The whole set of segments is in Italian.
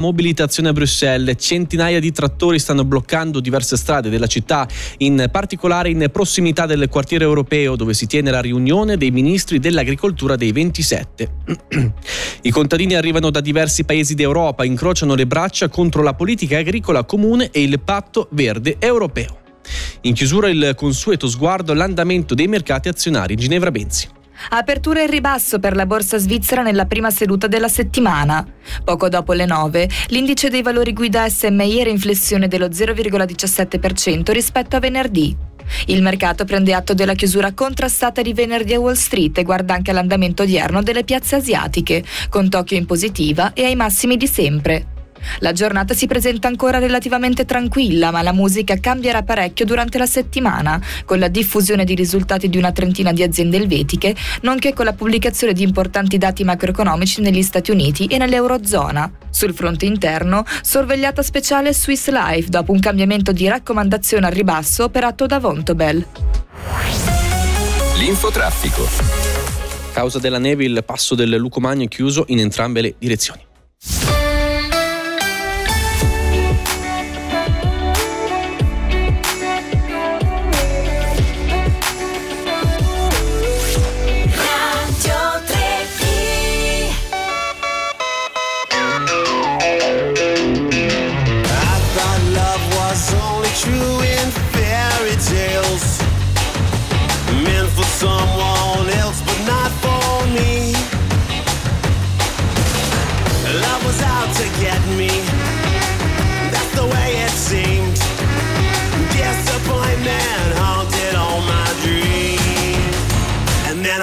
Mobilitazione a Bruxelles, centinaia di trattori stanno bloccando diverse strade della città, in particolare in prossimità del quartiere europeo dove si tiene la riunione dei ministri dell'agricoltura dei 27. I contadini arrivano da diversi paesi d'Europa, incrociano le braccia contro la politica agricola comune e il patto verde europeo. In chiusura il consueto sguardo all'andamento dei mercati azionari Ginevra Benzi. Apertura in ribasso per la borsa svizzera nella prima seduta della settimana. Poco dopo le 9, l'indice dei valori guida SMI era in flessione dello 0,17% rispetto a venerdì. Il mercato prende atto della chiusura contrastata di venerdì a Wall Street e guarda anche all'andamento odierno delle piazze asiatiche, con Tokyo in positiva e ai massimi di sempre. La giornata si presenta ancora relativamente tranquilla, ma la musica cambierà parecchio durante la settimana, con la diffusione di risultati di una trentina di aziende elvetiche, nonché con la pubblicazione di importanti dati macroeconomici negli Stati Uniti e nell'Eurozona. Sul fronte interno, sorvegliata speciale Swiss Life dopo un cambiamento di raccomandazione al ribasso operato da Vontobel. L'infotraffico. Causa della neve il passo del Lucomagno è chiuso in entrambe le direzioni.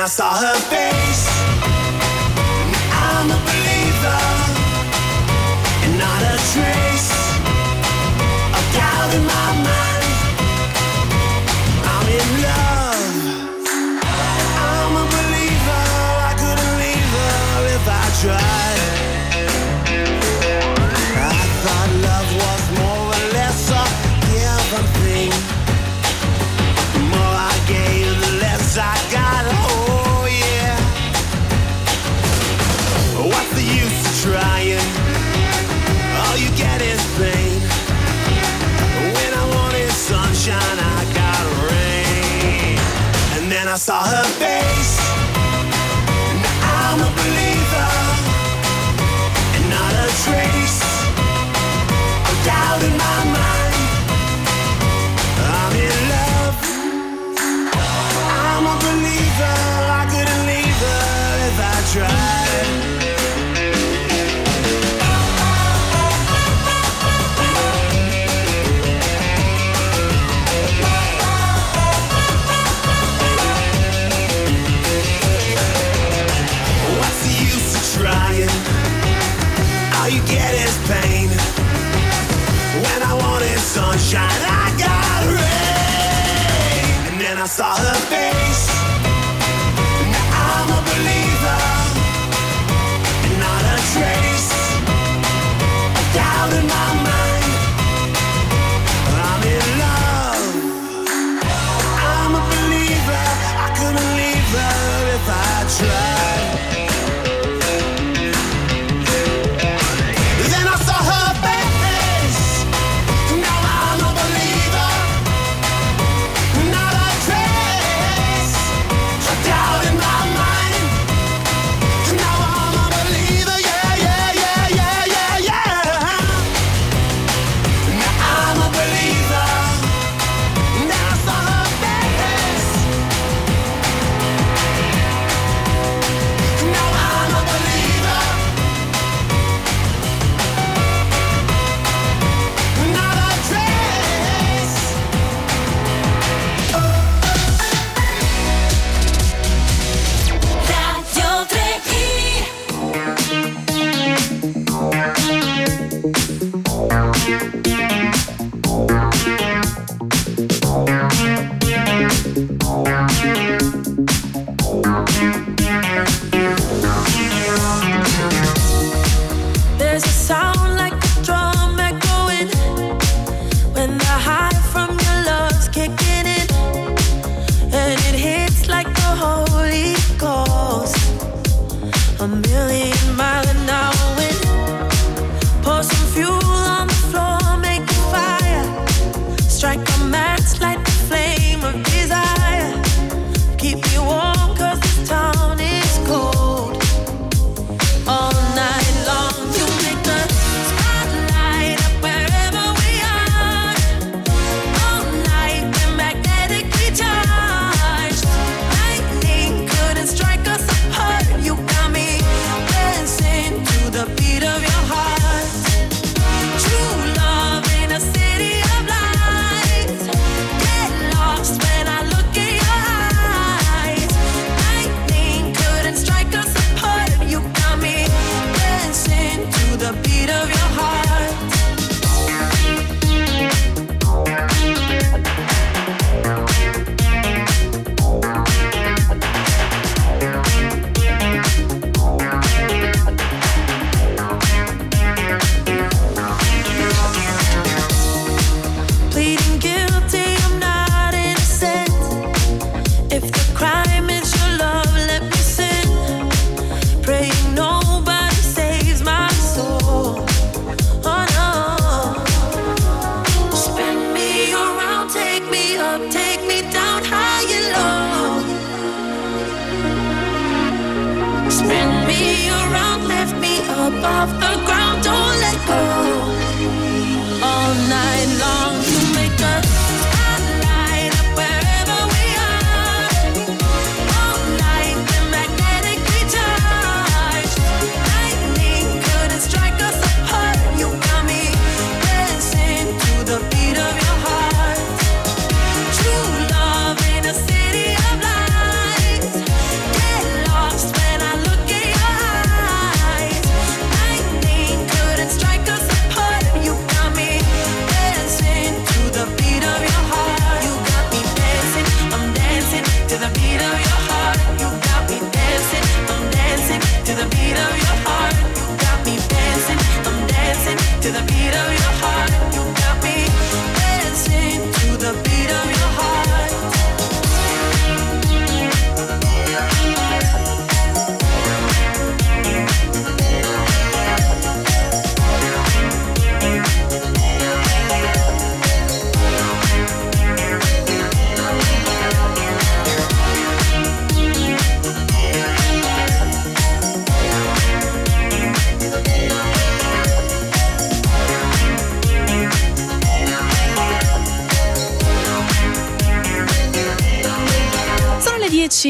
I saw her face. I saw her face.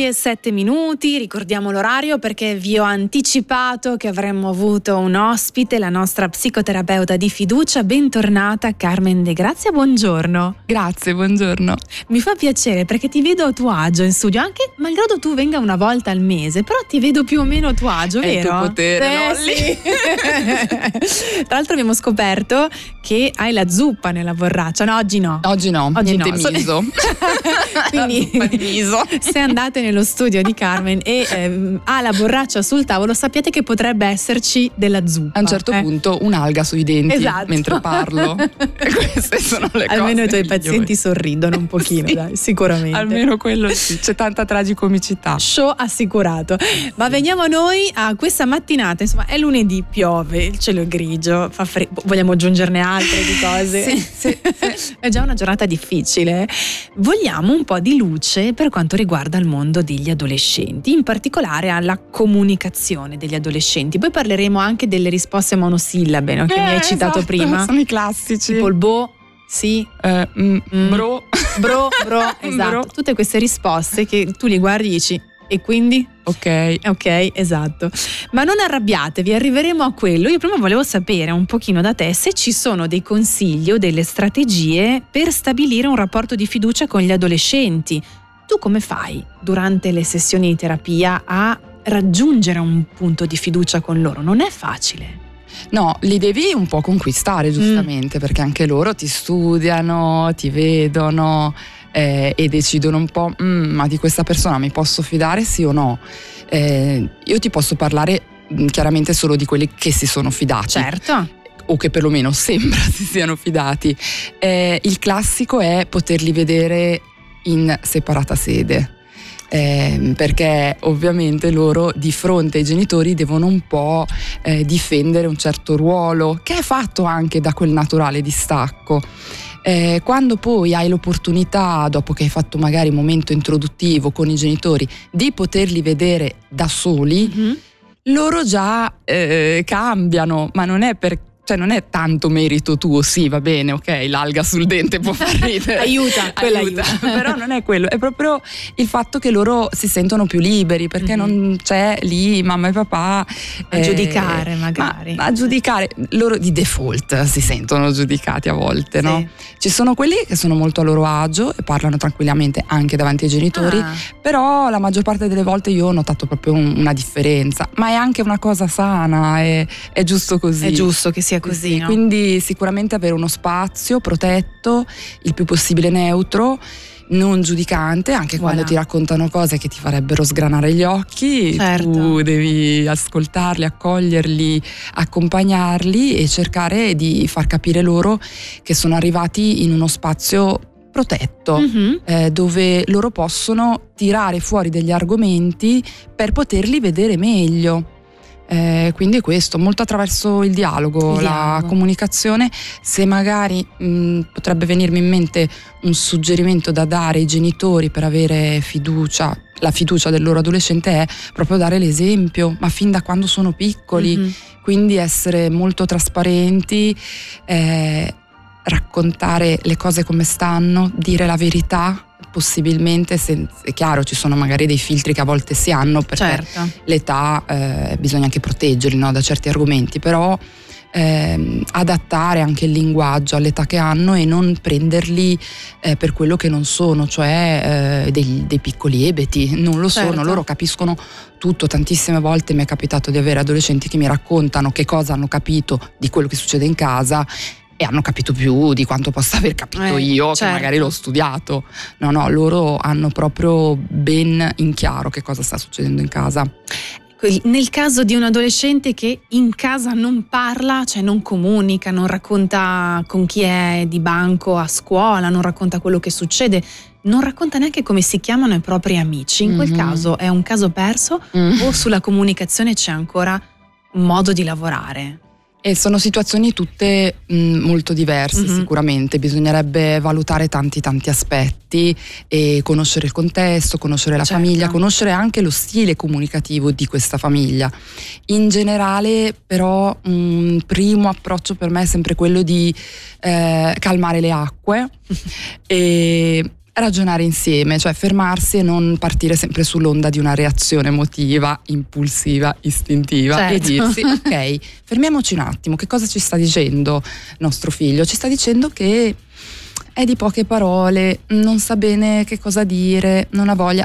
E 7 minuti, ricordiamo l'orario perché vi ho anticipato che avremmo avuto un ospite, la nostra psicoterapeuta di fiducia. Bentornata Carmen De Grazia, buongiorno. Grazie, buongiorno. Mi fa piacere perché ti vedo a tuo agio in studio, anche malgrado tu venga una volta al mese, però ti vedo più o meno a tuo agio, È vero? il tuo potere, Eh, sì. Tra l'altro abbiamo scoperto che hai la zuppa nella borraccia, no oggi no. Oggi no, Oggi niente no. So- miso. Quindi La zuppa di miso. se andate nello studio di Carmen e ehm, ha la borraccia sul tavolo, sappiate che potrebbe esserci della zuppa. A un certo eh. punto un'alga sui denti Esatto. mentre parlo. Queste sono le cose. Almeno i tuoi migliori. pazienti sorridono un pochino, Sì. dai, sicuramente. Almeno quello sì, c'è tanta tragicomicità. Show assicurato. Ma veniamo noi a questa mattinata, insomma, è lunedì, piove, il cielo è grigio, fa freddo. Vogliamo aggiungerne altre di cose? Sì, sì, sì. È già una giornata difficile. Vogliamo un po' di luce per quanto riguarda il mondo degli adolescenti, in particolare alla comunicazione degli adolescenti. Poi parleremo anche delle risposte monosillabe no, che mi hai Eh, citato esatto, prima. Sono i classici. Tipo il bo, sì, Eh, mm, Mm. Bro. bro, bro, esatto. Bro. Tutte queste risposte che tu li guardi e dici e quindi? Ok. Ok, esatto. Ma non arrabbiatevi, arriveremo a quello. Io prima volevo sapere un pochino da te se ci sono dei consigli o delle strategie per stabilire un rapporto di fiducia con gli adolescenti. Tu come fai durante le sessioni di terapia a raggiungere un punto di fiducia con loro? Non è facile. No, li devi un po' conquistare giustamente perché anche loro ti studiano, ti vedono eh, e decidono un po', "Mm, ma di questa persona mi posso fidare sì o no? Eh, io ti posso parlare mm, chiaramente solo di quelli che si sono fidati Certo. o che perlomeno sembra si siano fidati. Eh, il classico è poterli vedere in separata sede. Eh, perché ovviamente loro di fronte ai genitori devono un po' eh, difendere un certo ruolo che è fatto anche da quel naturale distacco. Eh, quando poi hai l'opportunità, dopo che hai fatto magari un momento introduttivo con i genitori, di poterli vedere da soli, Mhm. loro già eh, cambiano, ma non è per cioè non è tanto merito tuo, sì, va bene, ok, l'alga sul dente può far ridere. Aiuta, quella aiuta. Però non è quello, è proprio il fatto che loro si sentono più liberi perché Mhm. non c'è lì mamma e papà A giudicare, magari. ma a giudicare, loro di default si sentono giudicati a volte, no? Ci sono quelli che sono molto a loro agio e parlano tranquillamente anche davanti ai genitori, Ah, però la maggior parte delle volte io ho notato proprio un- una differenza, ma è anche una cosa sana, è, è giusto così. è giusto che sia così, Sì, no? Quindi sicuramente avere uno spazio protetto, il più possibile neutro, non giudicante, anche Voilà. quando ti raccontano cose che ti farebbero sgranare gli occhi, Certo. tu devi ascoltarli, accoglierli, accompagnarli e cercare di far capire loro che sono arrivati in uno spazio protetto Mhm. eh, dove loro possono tirare fuori degli argomenti per poterli vedere meglio. Eh, quindi è questo, molto attraverso il dialogo, Il la dialogo. comunicazione. Se magari mh, potrebbe venirmi in mente un suggerimento da dare ai genitori per avere fiducia, la fiducia del loro adolescente è proprio dare l'esempio, ma fin da quando sono piccoli Mhm. quindi essere molto trasparenti, eh, raccontare le cose come stanno, dire la verità, possibilmente, se- è chiaro ci sono magari dei filtri che a volte si hanno perché Certo. l'età eh, bisogna anche proteggerli no, da certi argomenti, però ehm, adattare anche il linguaggio all'età che hanno e non prenderli eh, per quello che non sono, cioè eh, dei, dei piccoli ebeti, non lo Certo. sono, loro capiscono tutto, tantissime volte mi è capitato di avere adolescenti che mi raccontano che cosa hanno capito di quello che succede in casa e hanno capito più di quanto possa aver capito Eh, io, certo. che magari l'ho studiato. No, no, loro hanno proprio ben in chiaro che cosa sta succedendo in casa. Nel caso di un adolescente che in casa non parla, cioè non comunica, non racconta con chi è di banco a scuola, non racconta quello che succede, non racconta neanche come si chiamano i propri amici, in quel mm-hmm. caso è un caso perso mm. o sulla comunicazione c'è ancora un modo di lavorare? E sono situazioni tutte mh, molto diverse mm-hmm. sicuramente, bisognerebbe valutare tanti tanti aspetti e conoscere il contesto, conoscere la certo. famiglia, conoscere anche lo stile comunicativo di questa famiglia. In generale però un primo approccio per me è sempre quello di eh, calmare le acque e ragionare insieme, cioè fermarsi e non partire sempre sull'onda di una reazione emotiva, impulsiva, istintiva certo. e dirsi ok, fermiamoci un attimo, che cosa ci sta dicendo nostro figlio? Ci sta dicendo che è di poche parole, non sa bene che cosa dire, non ha voglia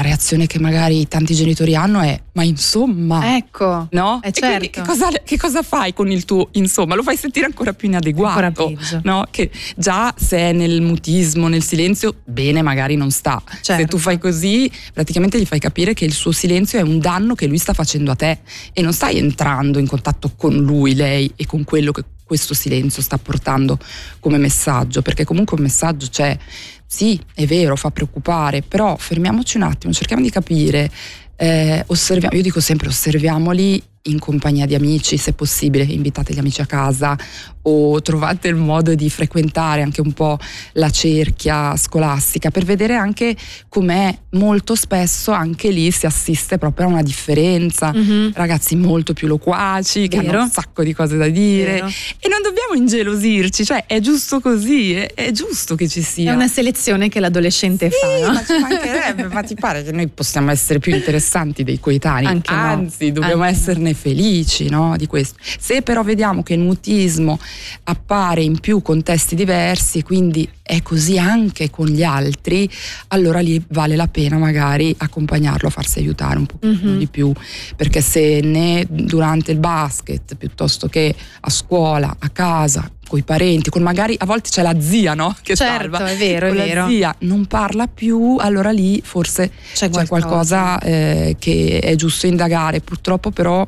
la reazione che magari tanti genitori hanno è ma insomma ecco no? Eh certo. che, cosa, che, cosa, fai con il tuo insomma lo fai sentire ancora più inadeguato ancora no? che già se è nel mutismo nel silenzio bene magari non sta certo. se tu fai così praticamente gli fai capire che il suo silenzio è un danno che lui sta facendo a te e non stai entrando in contatto con lui lei e con quello che questo silenzio sta portando come messaggio perché comunque un messaggio c'è. Sì, è vero, fa preoccupare, però fermiamoci un attimo, cerchiamo di capire, eh, osserviamo, io dico sempre osserviamoli in compagnia di amici, se possibile, invitate gli amici a casa o trovate il modo di frequentare anche un po' la cerchia scolastica per vedere anche com'è molto spesso anche lì si assiste proprio a una differenza, mm-hmm. ragazzi molto più loquaci, che Vero. hanno un sacco di cose da dire Vero. e non dobbiamo ingelosirci, cioè è giusto così, è, è, giusto che ci sia. È una selezione che l'adolescente sì, fa, no? ma ci mancherebbe, ma ti pare che noi possiamo essere più interessanti dei coetanei, anche anzi no. dobbiamo anche esserne no. felici no, di questo. Se però vediamo che il mutismo appare in più contesti diversi quindi è così anche con gli altri, allora lì vale la pena magari accompagnarlo a farsi aiutare un po' mm-hmm. di più, perché se né durante il basket piuttosto che a scuola, a casa, con i parenti, con magari a volte c'è la zia, no? Che certo, salva. è vero, con è vero. La zia non parla più, allora lì forse c'è, c'è qualcosa, eh, che è giusto indagare. Purtroppo però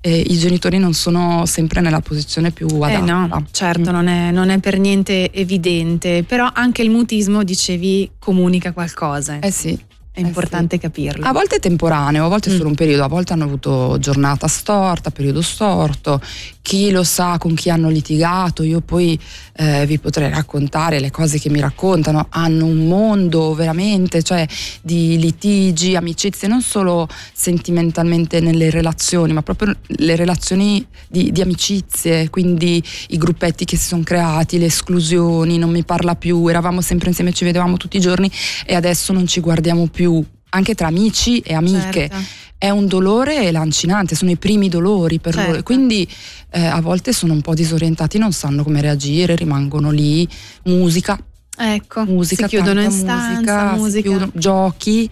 eh, i genitori non sono sempre nella posizione più adatta. Eh no, certo, mm. non, è, non, è, per niente evidente, però anche il mutismo, dicevi, comunica qualcosa. Eh sì. È importante eh sì. capirlo. A volte è temporaneo, a volte è solo mm. un periodo, a volte hanno avuto giornata storta, periodo storto, chi lo sa con chi hanno litigato, io poi eh, vi potrei raccontare le cose che mi raccontano, hanno un mondo veramente, cioè di litigi, amicizie, non solo sentimentalmente nelle relazioni, ma proprio le relazioni di, di amicizie, quindi i gruppetti che si sono creati, le esclusioni, non mi parla più, eravamo sempre insieme, ci vedevamo tutti i giorni e adesso non ci guardiamo più, anche tra amici e amiche. Certo è un dolore lancinante, sono i primi dolori per certo. loro. Quindi eh, a volte sono un po' disorientati, non sanno come reagire, rimangono lì. Musica. Ecco, musica, si chiudono in stanza, musica, musica. Chiudono, giochi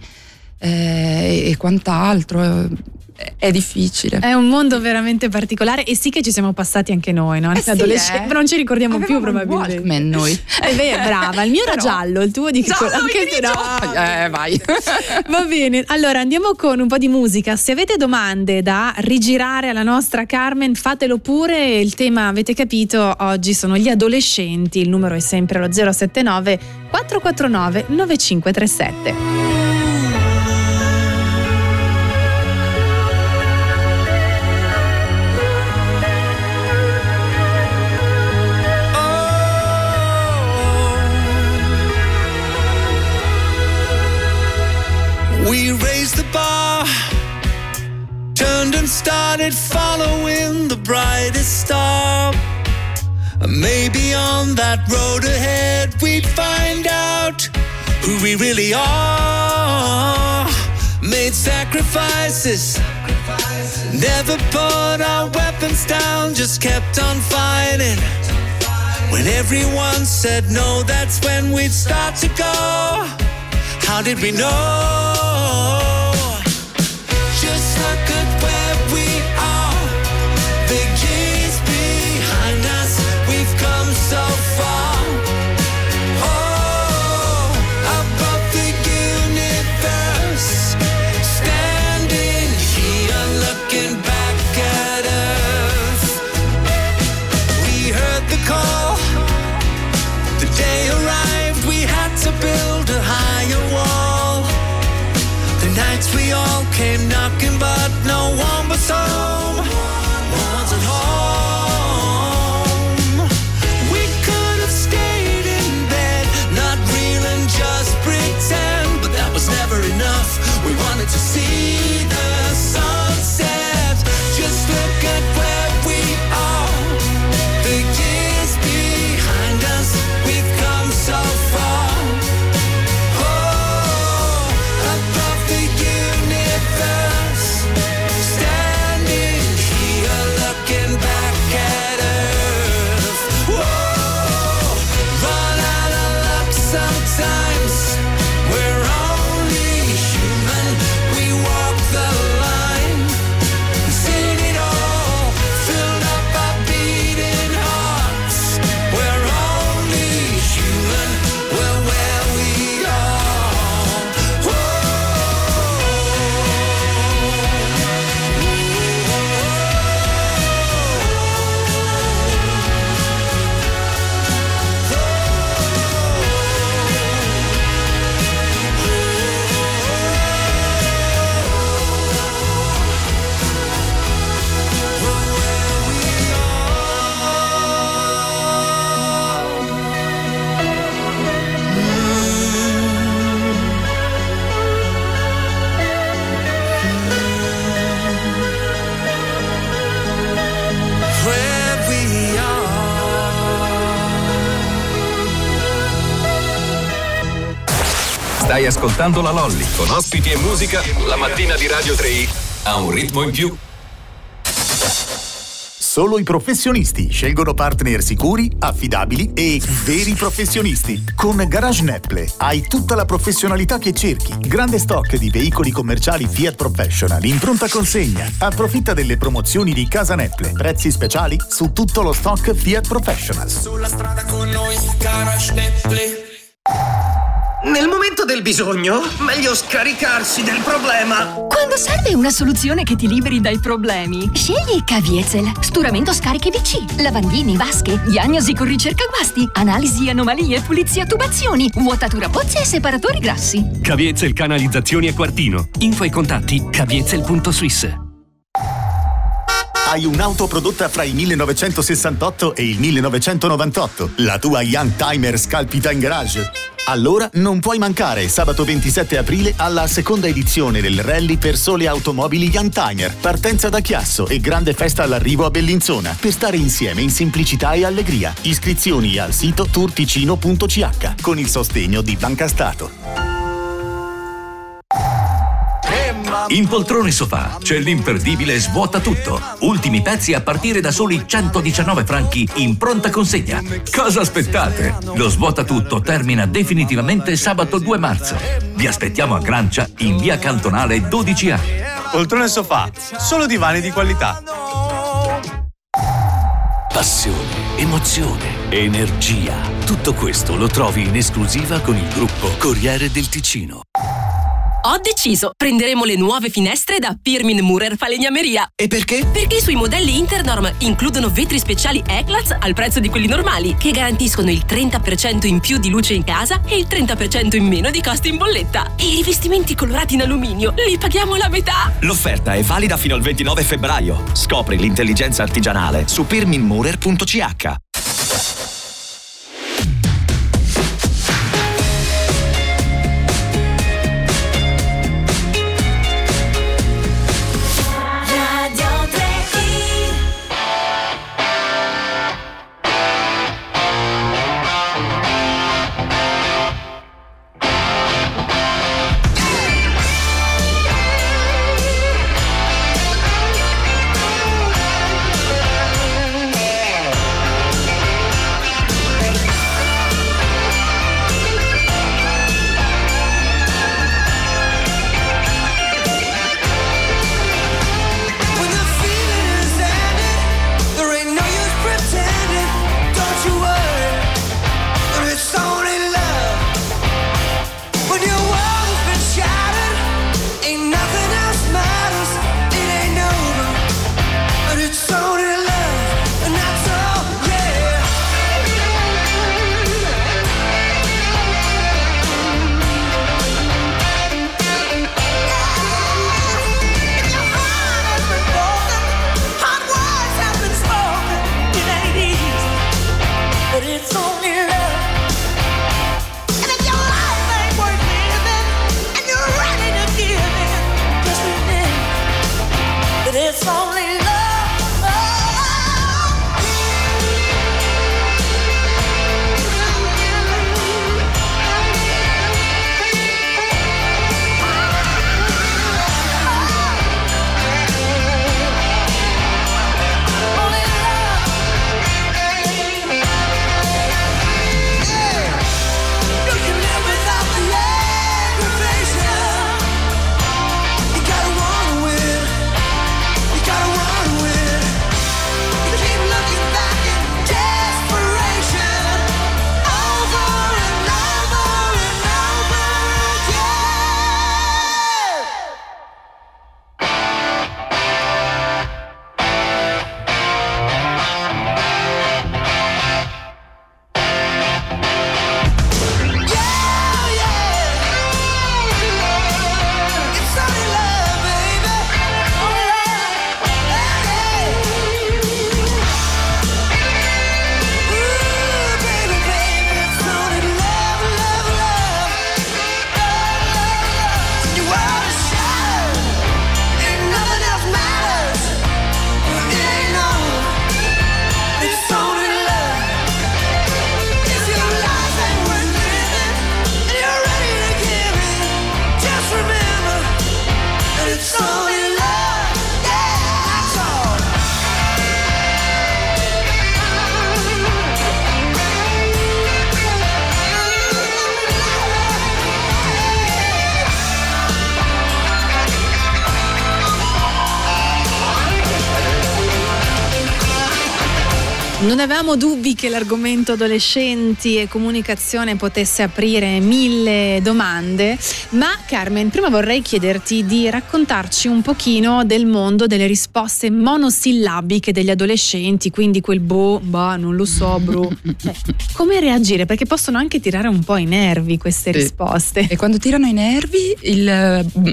eh, e quant'altro è difficile. È un mondo veramente particolare e sì che ci siamo passati anche noi, no? Eh sì, eh. non ci ricordiamo Avevamo più probabilmente. Walkman noi. È vero, brava, il mio era giallo, il tuo di che giallo, anche te no. Eh, vai. Va bene. Allora, andiamo con un po' di musica. Se avete domande da rigirare alla nostra Carmen, fatelo pure. Il tema avete capito, oggi sono gli adolescenti. Il numero è sempre lo 079 449 9537. Star. Maybe on that road ahead we'd find out who we really are. Made sacrifices, never put our weapons down, just kept on fighting. When everyone said no, that's when we'd start to go. How did we know? Ascoltando la Lolly con ospiti e musica. La mattina di Radio 3 ha un ritmo in più. Solo i professionisti scelgono partner sicuri, affidabili e veri professionisti. Con Garage Nepple hai tutta la professionalità che cerchi. Grande stock di veicoli commerciali Fiat Professional in pronta consegna. Approfitta delle promozioni di Casa Nepple. Prezzi speciali su tutto lo stock Fiat Professional. Sulla strada con noi, Garage Nepple. Nel momento del bisogno, meglio scaricarsi del problema. Quando serve una soluzione che ti liberi dai problemi, scegli Caviezel. Sturamento scariche VC, lavandini, vasche, diagnosi con ricerca guasti, analisi anomalie, pulizia tubazioni, vuotatura pozze e separatori grassi. Caviezel Canalizzazioni a Quartino. Info e contatti caviezel.swiss. Hai un'auto prodotta fra il 1968 e il 1998. La tua Young Timer scalpita in garage. Allora non puoi mancare sabato 27 aprile alla seconda edizione del rally per sole automobili Young Timer. Partenza da Chiasso e grande festa all'arrivo a Bellinzona per stare insieme in semplicità e allegria. Iscrizioni al sito turticino.ch con il sostegno di Banca Stato. In Poltrone Sofà c'è l'imperdibile Svuota Tutto. Ultimi pezzi a partire da soli 119 franchi in pronta consegna. Cosa aspettate? Lo Svuota Tutto termina definitivamente sabato 2 marzo. Vi aspettiamo a Grancia in via Cantonale 12A. Poltrone sofà, solo divani di qualità. Passione, emozione, energia. Tutto questo lo trovi in esclusiva con il gruppo Corriere del Ticino. Ho deciso, prenderemo le nuove finestre da Pirmin Murer Falegnameria. E perché? Perché i suoi modelli Internorm includono vetri speciali Eclats al prezzo di quelli normali, che garantiscono il 30% in più di luce in casa e il 30% in meno di costi in bolletta. E i rivestimenti colorati in alluminio li paghiamo la metà. L'offerta è valida fino al 29 febbraio. Scopri l'intelligenza artigianale su pirminmurer.ch. Non avevamo dubbi che l'argomento adolescenti e comunicazione potesse aprire mille domande, ma Carmen, prima vorrei chiederti di raccontarci un pochino del mondo delle risposte monosillabiche degli adolescenti, quindi quel boh, bah, non lo so, bro. Cioè, come reagire? Perché possono anche tirare un po' i nervi queste Sì. risposte. E quando tirano i nervi, il-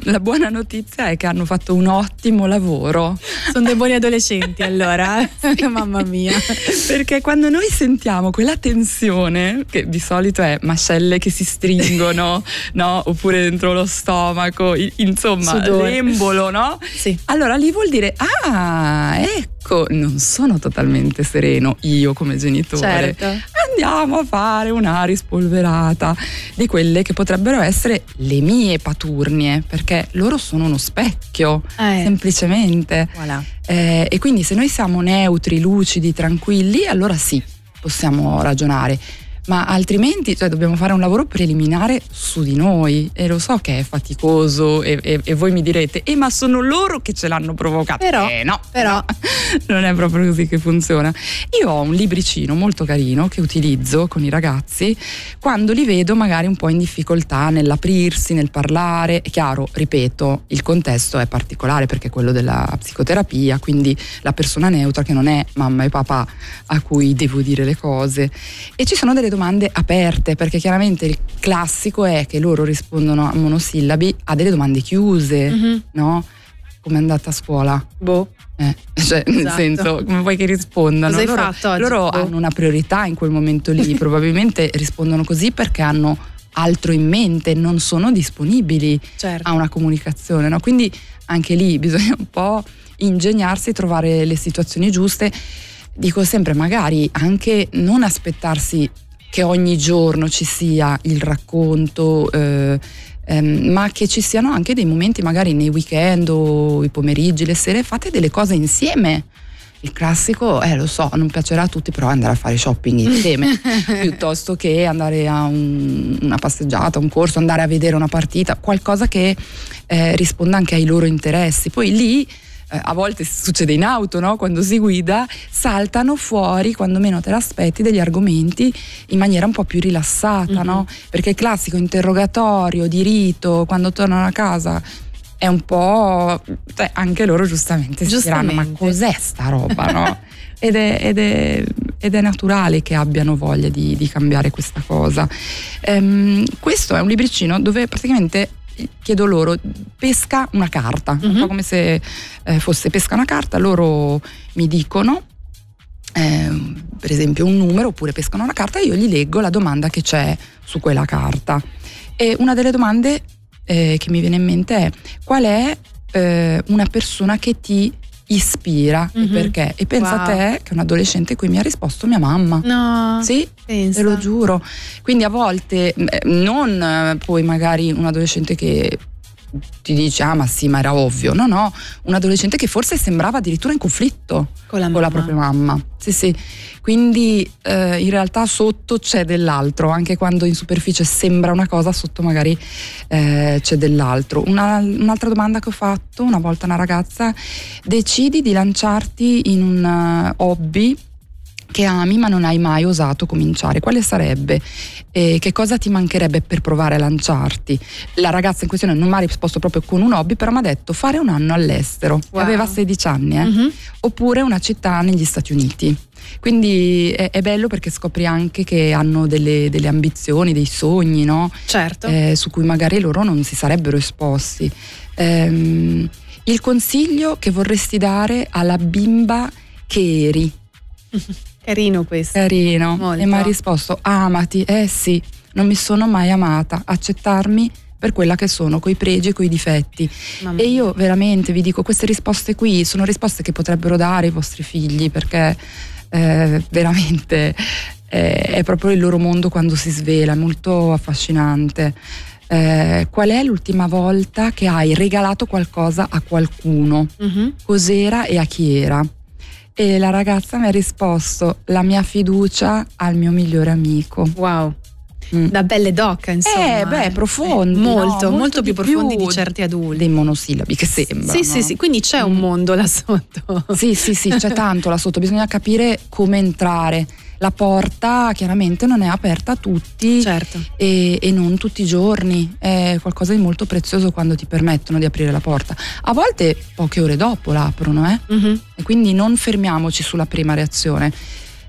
la buona notizia è che hanno fatto un ottimo lavoro. Sono dei buoni adolescenti allora, mamma mia. Perché quando noi sentiamo quella tensione, che di solito è mascelle che si stringono, no? Oppure dentro lo stomaco, insomma, Sudore. l'embolo, no? Sì. Allora lì vuol dire, ah, ecco, non sono totalmente sereno io come genitore. Certo. Andiamo a fare una rispolverata di quelle che potrebbero essere le mie paturnie, perché loro sono uno specchio, Eh. semplicemente. Voilà. Eh, e quindi se noi siamo neutri, lucidi, tranquilli, allora sì, possiamo ragionare. Ma altrimenti cioè, dobbiamo fare un lavoro preliminare su di noi e lo so che è faticoso e, e- e voi mi direte, eh ma sono loro che ce l'hanno provocato. Però- Eh, no, però- non è proprio così che funziona. Io ho un libricino molto carino che utilizzo con i ragazzi quando li vedo magari un po' in difficoltà nell'aprirsi, nel parlare. È chiaro, ripeto, il contesto è particolare perché è quello della psicoterapia, quindi la persona neutra che non è mamma e papà a cui devo dire le cose. E ci sono delle domande aperte perché chiaramente il classico è che loro rispondono a monosillabi a delle domande chiuse, Mhm. no? Come è andata a scuola? Boh. Eh, cioè, nel Esatto. senso, come vuoi che rispondano? Cosa hai loro fatto oggi? loro Boh. hanno una priorità in quel momento lì, probabilmente rispondono così perché hanno altro in mente, non sono disponibili Certo. a una comunicazione, no? Quindi anche lì bisogna un po' ingegnarsi, trovare le situazioni giuste. Dico sempre, magari anche non aspettarsi che ogni giorno ci sia il racconto, eh, ehm, ma che ci siano anche dei momenti, magari nei weekend o i pomeriggi, le sere, fate delle cose insieme. Il classico, eh lo so, non piacerà a tutti, però andare a fare shopping insieme, piuttosto che andare a un- una passeggiata, un corso, andare a vedere una partita, qualcosa che eh, risponda anche ai loro interessi. Poi lì eh, a volte succede in auto, no? quando si guida, saltano fuori, quando meno te l'aspetti, degli argomenti in maniera un po' più rilassata, no? perché il classico interrogatorio di rito, quando tornano a casa, è un po'... cioè, anche loro giustamente si diranno, ma Giustamente. cos'è sta roba? No? Ed è, ed è- ed è naturale che abbiano voglia di, di cambiare questa cosa. Ehm, questo è un libricino dove praticamente chiedo loro pesca una carta, un po' come se eh, fosse pesca una carta, loro mi dicono ehm, per esempio un numero oppure pescano una carta e io gli leggo la domanda che c'è su quella carta. E una delle domande eh, che mi viene in mente è qual è eh, una persona che ti ispira e Mhm. perché? E pensa a Wow. te che un adolescente qui mi ha risposto mia mamma. No. Sì, pensa. te lo giuro. Quindi a volte eh, non eh, poi magari un adolescente che ti dice ah ma sì ma era ovvio. No no un adolescente che forse sembrava addirittura in conflitto Con la con la propria mamma. Sì sì. Quindi eh, in realtà sotto c'è dell'altro anche quando in superficie sembra una cosa sotto magari eh, c'è dell'altro. Una- un'altra domanda che ho fatto una volta a una ragazza decidi di lanciarti in un eh, hobby che ami ma non hai mai osato cominciare, quale sarebbe? E che cosa ti mancherebbe per provare a lanciarti? La ragazza in questione non mi ha risposto proprio con un hobby, però mi ha detto fare un anno all'estero, Wow. aveva 16 anni, eh? Mhm. oppure una città negli Stati Uniti. Quindi è, è bello perché scopri anche che hanno delle, delle ambizioni, dei sogni, no? Certo. Eh, su cui magari loro non si sarebbero esposti. Ehm, il consiglio che vorresti dare alla bimba che eri? Carino questo. Carino. Molto. E mi ha risposto: Amati, eh sì, non mi sono mai amata, accettarmi per quella che sono, coi pregi e coi difetti. Mamma E io veramente vi dico, queste risposte qui sono risposte che potrebbero dare i vostri figli perché eh, veramente eh, è proprio il loro mondo quando si svela, è molto affascinante. Eh, qual è l'ultima volta che hai regalato qualcosa a qualcuno? Mhm. Cos'era e a chi era? E la ragazza mi ha risposto la mia fiducia al mio migliore amico. Wow. Da belle doc, insomma. Eh, beh, profondi. Eh, molto, no? molto, Molto più di profondi più di certi adulti. Dei monosillabi che sembra. Sì, sì, sì, quindi c'è un mondo là sotto. Sì, sì, sì, c'è tanto là sotto, bisogna capire come entrare. La porta chiaramente non è aperta a tutti Certo. e, e non tutti i giorni, è qualcosa di molto prezioso quando ti permettono di aprire la porta. A volte poche ore dopo l'aprono, eh? Mhm. E quindi non fermiamoci sulla prima reazione.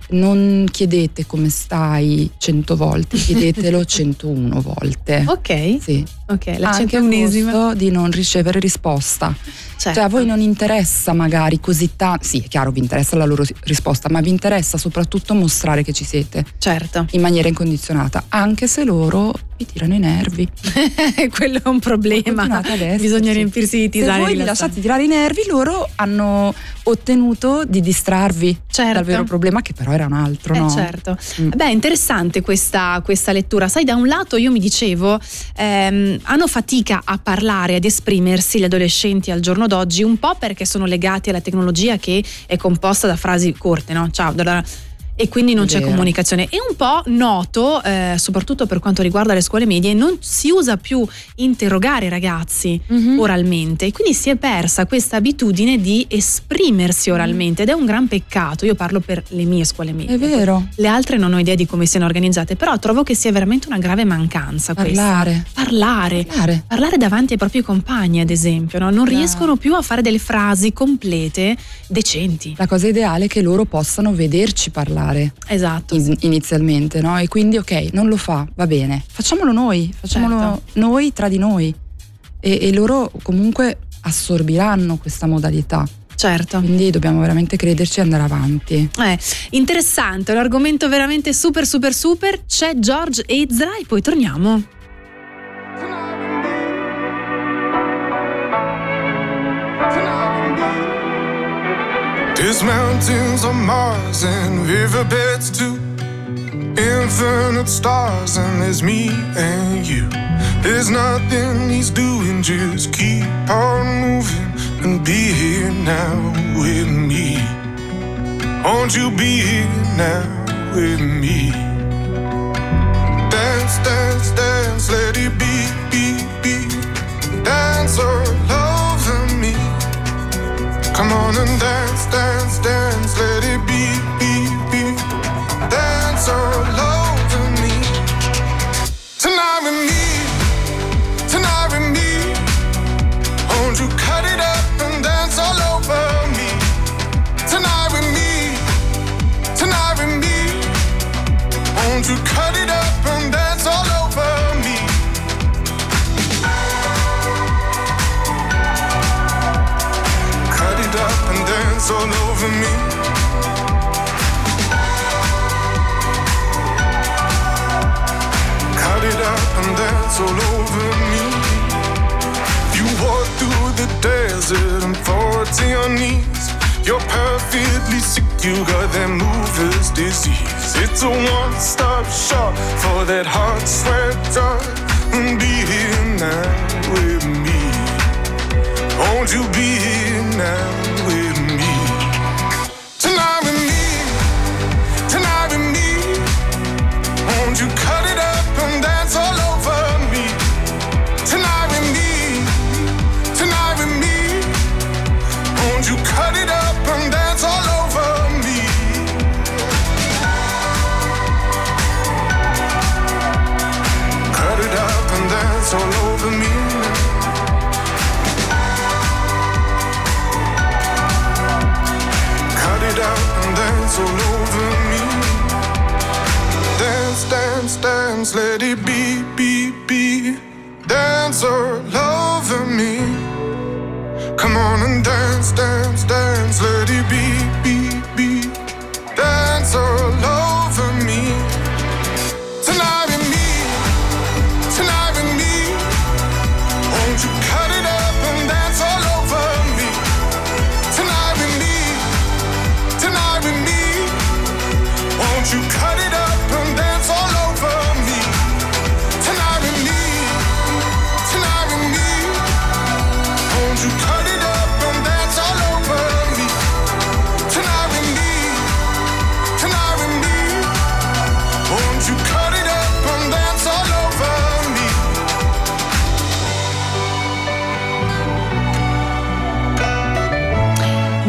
Non chiedete come stai cento volte, chiedetelo 101 volte. Ok. Sì. Ok, la Anche a centounesima. costo di non ricevere risposta. Certo. Cioè a voi non interessa magari così tanto, sì è chiaro vi interessa la loro risposta, ma vi interessa soprattutto mostrare che ci siete. Certo. In maniera incondizionata, anche se loro vi tirano i nervi. Quello è un problema. Bisogna riempirsi di Se tisane. voi vi lasciate tirare i nervi, loro hanno ottenuto di distrarvi dal vero problema, che però era un altro, Eh, no? certo. Beh, interessante questa, questa lettura. Sai, da un lato io mi dicevo, ehm, hanno fatica a parlare, ad esprimersi gli adolescenti al giorno d'oggi, un po' perché sono legati alla tecnologia che è composta da frasi corte, no? Ciao, da- da- e quindi non c'è comunicazione. E un po' noto, eh, soprattutto per quanto riguarda le scuole medie, non si usa più interrogare i ragazzi Mhm. oralmente e quindi si è persa questa abitudine di esprimersi oralmente ed è un gran peccato. Io parlo per le mie scuole medie. È vero. Le altre non ho idea di come siano organizzate, però trovo che sia veramente una grave mancanza questa. Parlare. Parlare. Parlare. Parlare davanti ai propri compagni, ad esempio, no? non riescono più a fare delle frasi complete, decenti. La cosa ideale è che loro possano vederci parlare. Esatto. in- inizialmente, no? E quindi ok, non lo fa, va bene. Facciamolo noi, facciamolo Certo. noi tra di noi. E, e loro comunque assorbiranno questa modalità. Certo. Quindi dobbiamo veramente crederci e andare avanti. Eh, interessante, un argomento veramente super super super. C'è George Ezra e poi torniamo. There's mountains on Mars and riverbeds too. Infinite stars and there's me and you. There's nothing he's doing, just keep on moving and be here now with me. Won't you be here now with me? Dance, dance, dance, let it be. Desert and fall to your knees. You're perfectly sick, you got that mover's disease. It's a one stop shop for that heart sweat drug. And be here now with me. Won't you be here now with me? Tonight with me, tonight with me. Won't you cut it up and dance all let it be, be, be. Dance all over me. Come on and dance, dance, dance,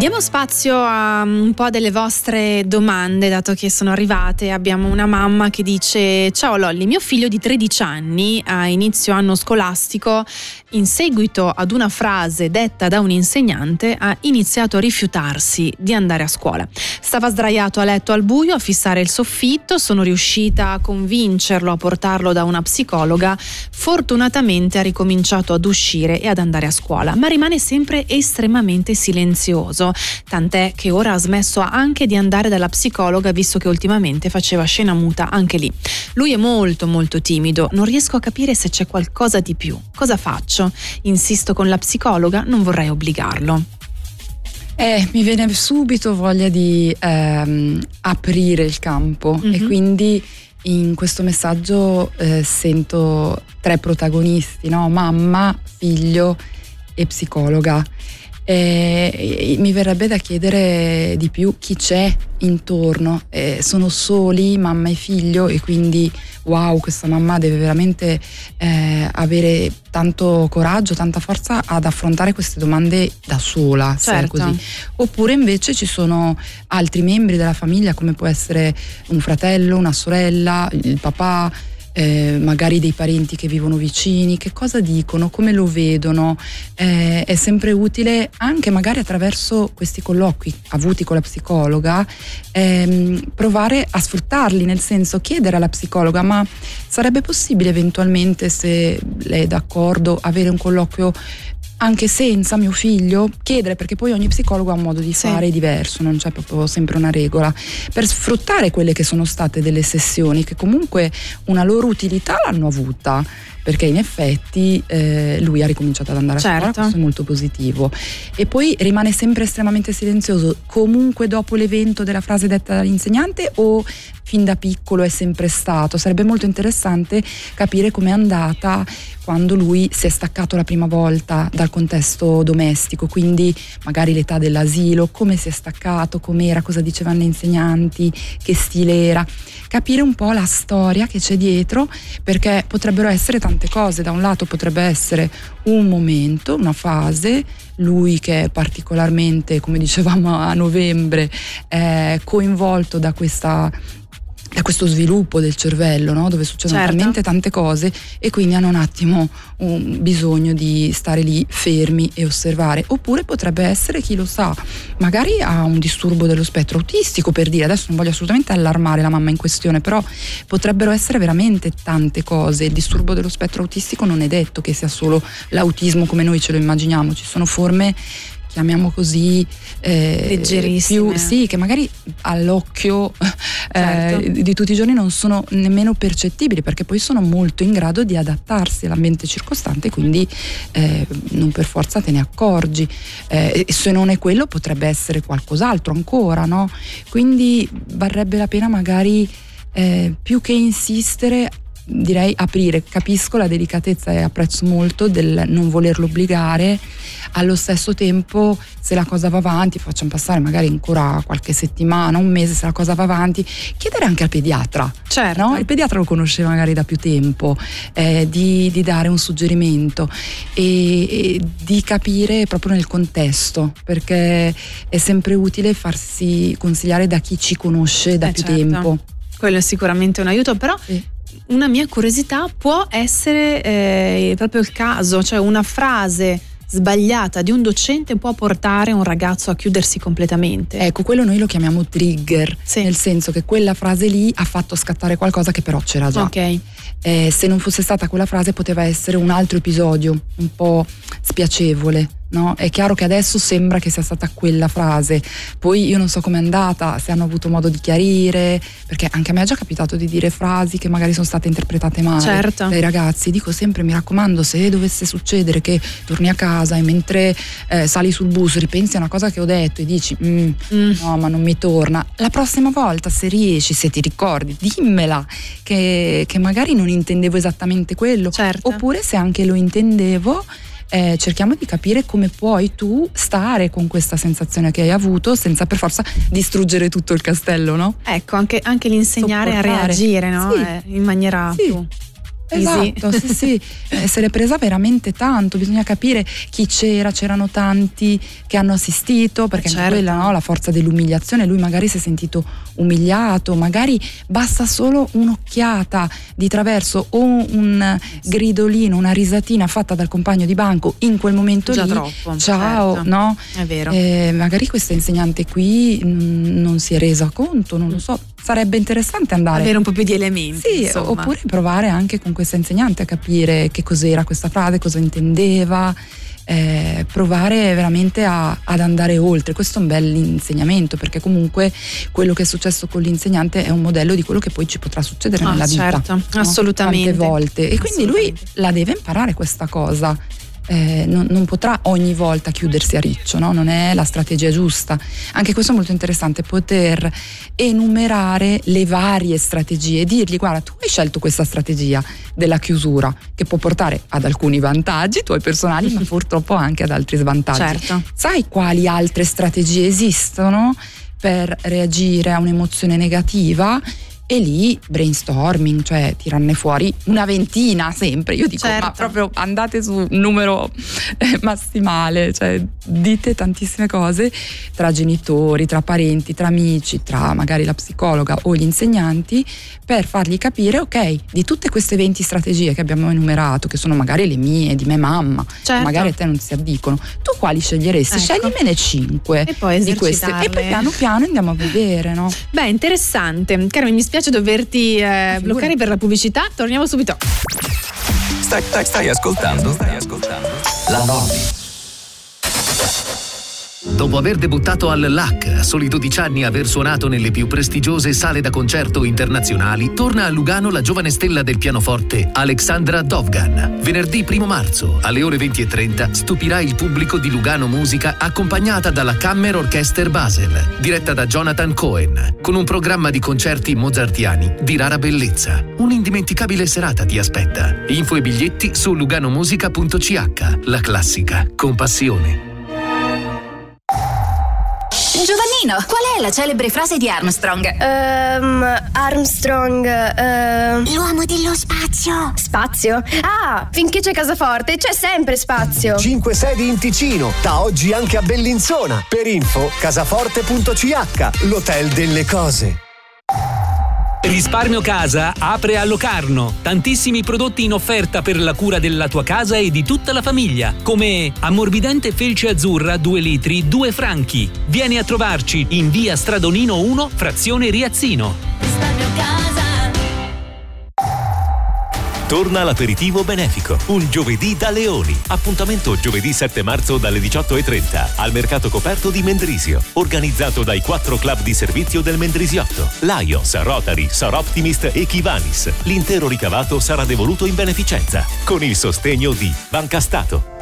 Diamo spazio a un po' delle vostre domande, dato che sono arrivate. Abbiamo una mamma che dice: Ciao Lolli, mio figlio di 13 anni a inizio anno scolastico, in seguito ad una frase detta da un insegnante, ha iniziato a rifiutarsi di andare a scuola. Stava sdraiato a letto al buio a fissare il soffitto. Sono riuscita a convincerlo a portarlo da una psicologa. Fortunatamente ha ricominciato ad uscire e ad andare a scuola, ma rimane sempre estremamente silenzioso tant'è che ora ha smesso anche di andare dalla psicologa visto che ultimamente faceva scena muta anche lì. Lui è molto molto timido, non riesco a capire se c'è qualcosa di più. Cosa faccio? Insisto con la psicologa, non vorrei obbligarlo. Eh, mi viene subito voglia di ehm, aprire il campo mm-hmm. e quindi in questo messaggio eh, sento tre protagonisti, no? mamma, figlio e psicologa. E mi verrebbe da chiedere di più chi c'è intorno. Eh, sono soli, mamma e figlio, e quindi wow, questa mamma deve veramente eh, avere tanto coraggio, tanta forza ad affrontare queste domande da sola, certo. così. Oppure invece ci sono altri membri della famiglia, come può essere un fratello, una sorella, il papà eh, magari dei parenti che vivono vicini, che cosa dicono, come lo vedono. Eh, è sempre utile anche magari attraverso questi colloqui avuti con la psicologa ehm, provare a sfruttarli, nel senso chiedere alla psicologa ma sarebbe possibile eventualmente se lei è d'accordo avere un colloquio anche senza mio figlio, chiedere perché poi ogni psicologo ha un modo di fare sì. diverso, non c'è proprio sempre una regola, per sfruttare quelle che sono state delle sessioni che comunque una loro utilità l'hanno avuta perché in effetti eh, lui ha ricominciato ad andare certo. a scuola, questo è molto positivo. E poi rimane sempre estremamente silenzioso, comunque dopo l'evento della frase detta dall'insegnante o fin da piccolo è sempre stato? Sarebbe molto interessante capire com'è andata quando lui si è staccato la prima volta dal contesto domestico, quindi magari l'età dell'asilo, come si è staccato, com'era, cosa dicevano gli insegnanti, che stile era capire un po' la storia che c'è dietro, perché potrebbero essere tante cose. Da un lato potrebbe essere un momento, una fase, lui che è particolarmente, come dicevamo a novembre, eh, coinvolto da questa da questo sviluppo del cervello, no? dove succedono certo. talmente tante cose e quindi hanno un attimo un bisogno di stare lì fermi e osservare. Oppure potrebbe essere, chi lo sa, magari ha un disturbo dello spettro autistico, per dire, adesso non voglio assolutamente allarmare la mamma in questione, però potrebbero essere veramente tante cose. Il disturbo dello spettro autistico non è detto che sia solo l'autismo come noi ce lo immaginiamo, ci sono forme chiamiamo così eh, leggerissime più, sì che magari all'occhio certo. eh, di tutti i giorni non sono nemmeno percettibili perché poi sono molto in grado di adattarsi all'ambiente circostante quindi eh, non per forza te ne accorgi eh, e se non è quello potrebbe essere qualcos'altro ancora no? quindi varrebbe la pena magari eh, più che insistere direi aprire, capisco la delicatezza e apprezzo molto del non volerlo obbligare, allo stesso tempo se la cosa va avanti, facciamo passare magari ancora qualche settimana, un mese, se la cosa va avanti, chiedere anche al pediatra, certo. no? il pediatra lo conosce magari da più tempo, eh, di, di, dare un suggerimento e, e di capire proprio nel contesto, perché è sempre utile farsi consigliare da chi ci conosce da eh più certo. tempo. Quello è sicuramente un aiuto, però sì una mia curiosità può essere eh, proprio il caso, cioè una frase sbagliata di un docente può portare un ragazzo a chiudersi completamente. Ecco, quello noi lo chiamiamo trigger, sì. nel senso che quella frase lì ha fatto scattare qualcosa che però c'era già. Ok. Eh, se non fosse stata quella frase poteva essere un altro episodio un po' spiacevole No? È chiaro che adesso sembra che sia stata quella frase, poi io non so com'è andata, se hanno avuto modo di chiarire, perché anche a me è già capitato di dire frasi che magari sono state interpretate male certo. dai ragazzi. Dico sempre, mi raccomando, se dovesse succedere che torni a casa e mentre eh, sali sul bus ripensi a una cosa che ho detto e dici, mm, mm. no ma non mi torna, la prossima volta se riesci, se ti ricordi, dimmela che, che magari non intendevo esattamente quello, certo. oppure se anche lo intendevo eh, cerchiamo di capire come puoi tu stare con questa sensazione che hai avuto senza per forza distruggere tutto il castello, no? Ecco, anche, anche l'insegnare Sopportare. a reagire no? sì. eh, in maniera sì. più. Esatto, sì, sì, eh, se l'è presa veramente tanto, bisogna capire chi c'era, c'erano tanti che hanno assistito, perché Certo. anche quella no, la forza dell'umiliazione, lui magari si è sentito umiliato, magari basta solo un'occhiata di traverso o un gridolino, una risatina fatta dal compagno di banco in quel momento Già lì. troppo, Ciao, certo. no? È vero. Eh, magari questa insegnante qui mm, non si è resa conto, non lo so, sarebbe interessante andare. Avere un po' più di elementi. Sì, insomma. oppure provare anche con questa insegnante a capire che cos'era questa frase, cosa intendeva, eh, provare veramente a- ad andare oltre. Questo è un bel insegnamento perché comunque quello che è successo con l'insegnante è un modello di quello che poi ci potrà succedere Ah, nella vita. certo, no? assolutamente. Tante volte. E quindi lui la deve imparare questa cosa. Eh, non, non potrà ogni volta chiudersi a riccio, no? non è la strategia giusta. Anche questo è molto interessante, poter enumerare le varie strategie e dirgli guarda tu hai scelto questa strategia della chiusura che può portare ad alcuni vantaggi tuoi personali ma purtroppo anche ad altri svantaggi. Certo. Sai quali altre strategie esistono per reagire a un'emozione negativa? E lì brainstorming, cioè tirarne fuori una ventina sempre. Io dico, Certo. ma proprio andate su un numero eh, massimale, cioè dite tantissime cose tra genitori, tra parenti, tra amici, tra magari la psicologa o gli insegnanti per fargli capire, ok, di tutte queste 20 strategie che abbiamo enumerato, che sono magari le mie, di mia mamma, Certo. magari a te non si addicono, tu quali sceglieresti? Ecco. Scegliemene 5 E poi di queste e poi piano piano andiamo a vedere, no? Beh, interessante. Carmen, mi spiace doverti eh, bloccare per la pubblicità. Torniamo subito. Stai, stai, stai ascoltando? Stai ascoltando? La Nordi. Dopo aver debuttato al LAC, a soli 12 anni aver suonato nelle più prestigiose sale da concerto internazionali, torna a Lugano la giovane stella del pianoforte Alexandra Dovgan. Venerdì 1 marzo, alle ore 20.30, stupirà il pubblico di Lugano Musica accompagnata dalla Kammer Orchester Basel, diretta da Jonathan Cohen, con un programma di concerti mozartiani di rara bellezza. Un'indimenticabile serata ti aspetta. Info e biglietti su luganomusica.ch. La classica, con passione. Giovannino, qual è la celebre frase di Armstrong? Ehm, Armstrong. ehm, L'uomo dello spazio. Spazio? Ah, finché c'è casaforte, c'è sempre spazio. 5 sedi in Ticino, da oggi anche a Bellinzona. Per info casaforte.ch, l'hotel delle cose. Risparmio Casa apre a Locarno. Tantissimi prodotti in offerta per la cura della tua casa e di tutta la famiglia, come ammorbidente felce azzurra 2 litri, 2 franchi. Vieni a trovarci in via Stradonino 1, frazione Riazzino. Torna l'aperitivo benefico, un giovedì da Leoni. Appuntamento giovedì 7 marzo dalle 18.30 al mercato coperto di Mendrisio, organizzato dai quattro club di servizio del Mendrisiotto, Lions, Rotary, Soroptimist e Kivanis. L'intero ricavato sarà devoluto in beneficenza, con il sostegno di Banca Stato.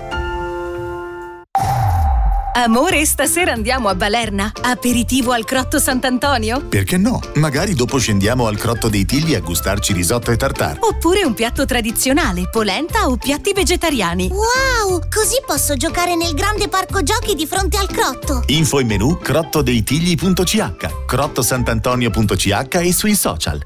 Amore, stasera andiamo a Balerna. Aperitivo al Crotto Sant'Antonio? Perché no? Magari dopo scendiamo al Crotto dei Tigli a gustarci risotto e tartare. Oppure un piatto tradizionale, polenta o piatti vegetariani? Wow, così posso giocare nel grande parco giochi di fronte al crotto. Info e menu crottodeitigli.ch, crottosant'antonio.ch e sui social.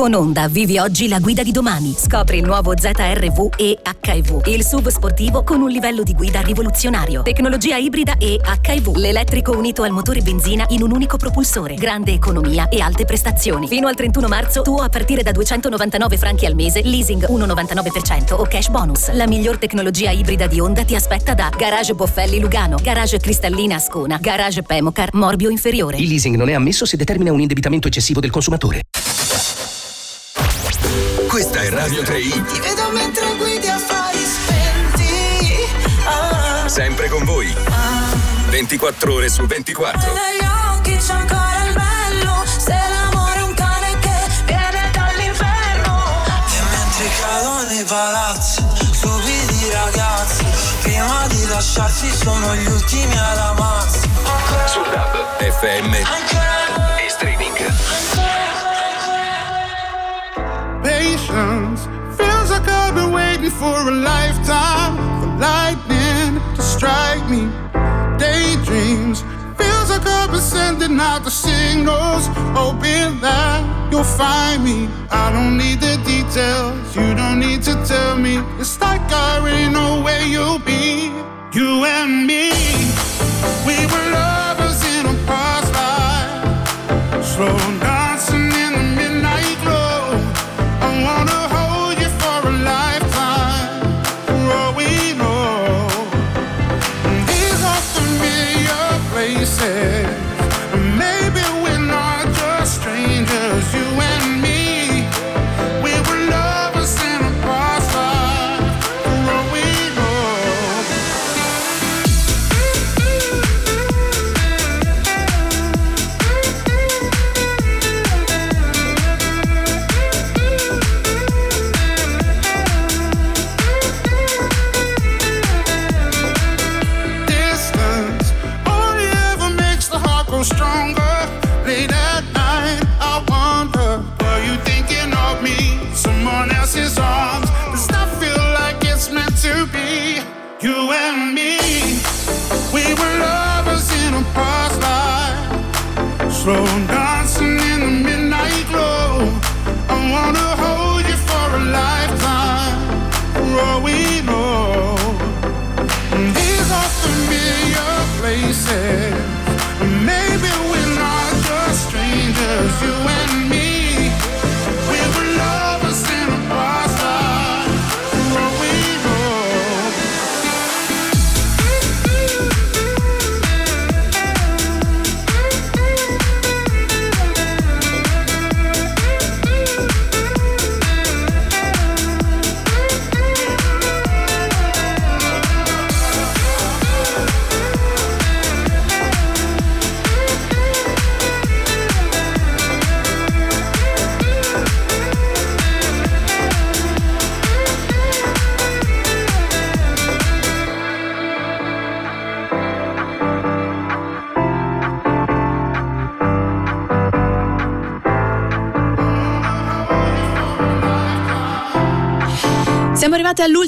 Con Honda vivi oggi la guida di domani. Scopri il nuovo ZRV e HEV, il SUV sportivo con un livello di guida rivoluzionario. Tecnologia ibrida e HEV, l'elettrico unito al motore benzina in un unico propulsore. Grande economia e alte prestazioni. Fino al 31 marzo, tuo a partire da 299 franchi al mese, leasing 1,99% o cash bonus. La miglior tecnologia ibrida di Honda ti aspetta da Garage Boffelli Lugano, Garage Cristallina Ascona, Garage Pemocar Morbio Inferiore. Il leasing non è ammesso se determina un indebitamento eccessivo del consumatore. Questa è Radio 3i, Ti vedo mentre guidi affari spenti. Ah, sempre con voi. 24 ore su 24. negli occhi c'è ancora il bello. Se l'amore è un cane che viene dall'inferno. E mentre cado nei palazzi, stupidi ragazzi. Prima di lasciarsi sono gli ultimi ad amarsi. Su DAB, FM e Patience feels like I've been waiting for a lifetime for lightning to strike me. Daydreams feels like I've been sending out the signals, hoping that you'll find me. I don't need the details, you don't need to tell me. It's like I already know where you'll be. You and me, we were lovers in a past life. Slow dancing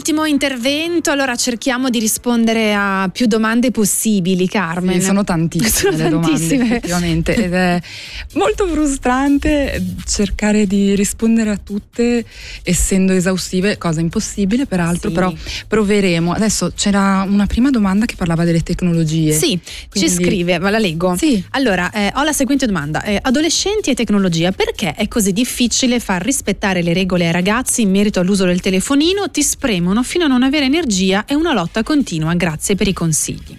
all'ultimo intervento, allora cerchiamo di rispondere a più domande possibili, Carmen. Sì, sono tantissime Sono le domande, tantissime. effettivamente, ed è molto frustrante cercare di rispondere a tutte essendo esaustive, cosa impossibile peraltro, Sì. però proveremo. Adesso c'era una prima domanda che parlava delle tecnologie. Sì, Quindi- ci scrive, ma la leggo. Sì. Allora, eh, ho la seguente domanda. Eh, adolescenti e tecnologia, perché è così difficile far rispettare le regole ai ragazzi in merito all'uso del telefonino? Ti spremono fino a non avere energia e una lotta continua. Grazie per i consigli.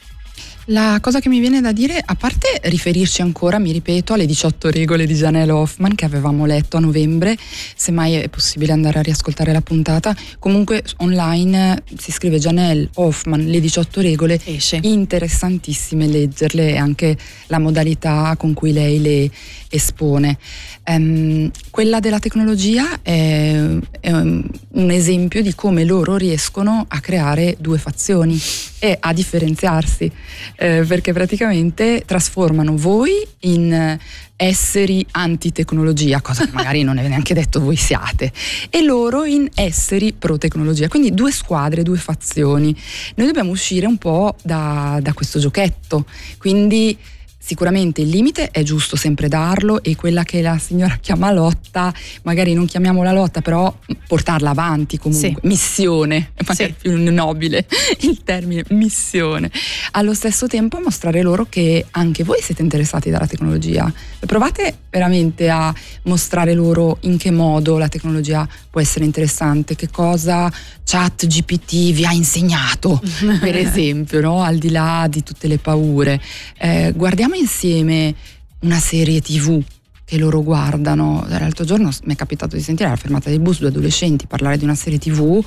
La cosa che mi viene da dire, a parte riferirci ancora, mi ripeto, alle 18 regole di Janelle Hoffman che avevamo letto a novembre, semmai è possibile andare a riascoltare la puntata, comunque online si scrive Janelle Hoffman, le 18 regole, interessantissime leggerle e anche la modalità con cui lei le espone. Ehm, quella della tecnologia è, è un esempio di come loro riescono a creare due fazioni e a differenziarsi, eh, perché praticamente trasformano voi in eh, esseri antitecnologia, cosa che magari non è neanche detto voi siate, e loro in esseri pro tecnologia. Quindi due squadre, due fazioni. Noi dobbiamo uscire un po' da, da questo giochetto, quindi Sicuramente il limite è giusto sempre darlo e quella che la signora chiama lotta, magari non chiamiamola lotta, però portarla avanti comunque, Sì. missione, magari più nobile il termine missione. Allo stesso tempo mostrare loro che anche voi siete interessati dalla tecnologia. Provate veramente a mostrare loro in che modo la tecnologia può essere interessante, che cosa chat GPT vi ha insegnato, per esempio, no? al di là di tutte le paure. Eh, guardiamo insieme una serie tv che loro guardano. L'altro giorno mi è capitato di sentire alla fermata del bus due adolescenti parlare di una serie tv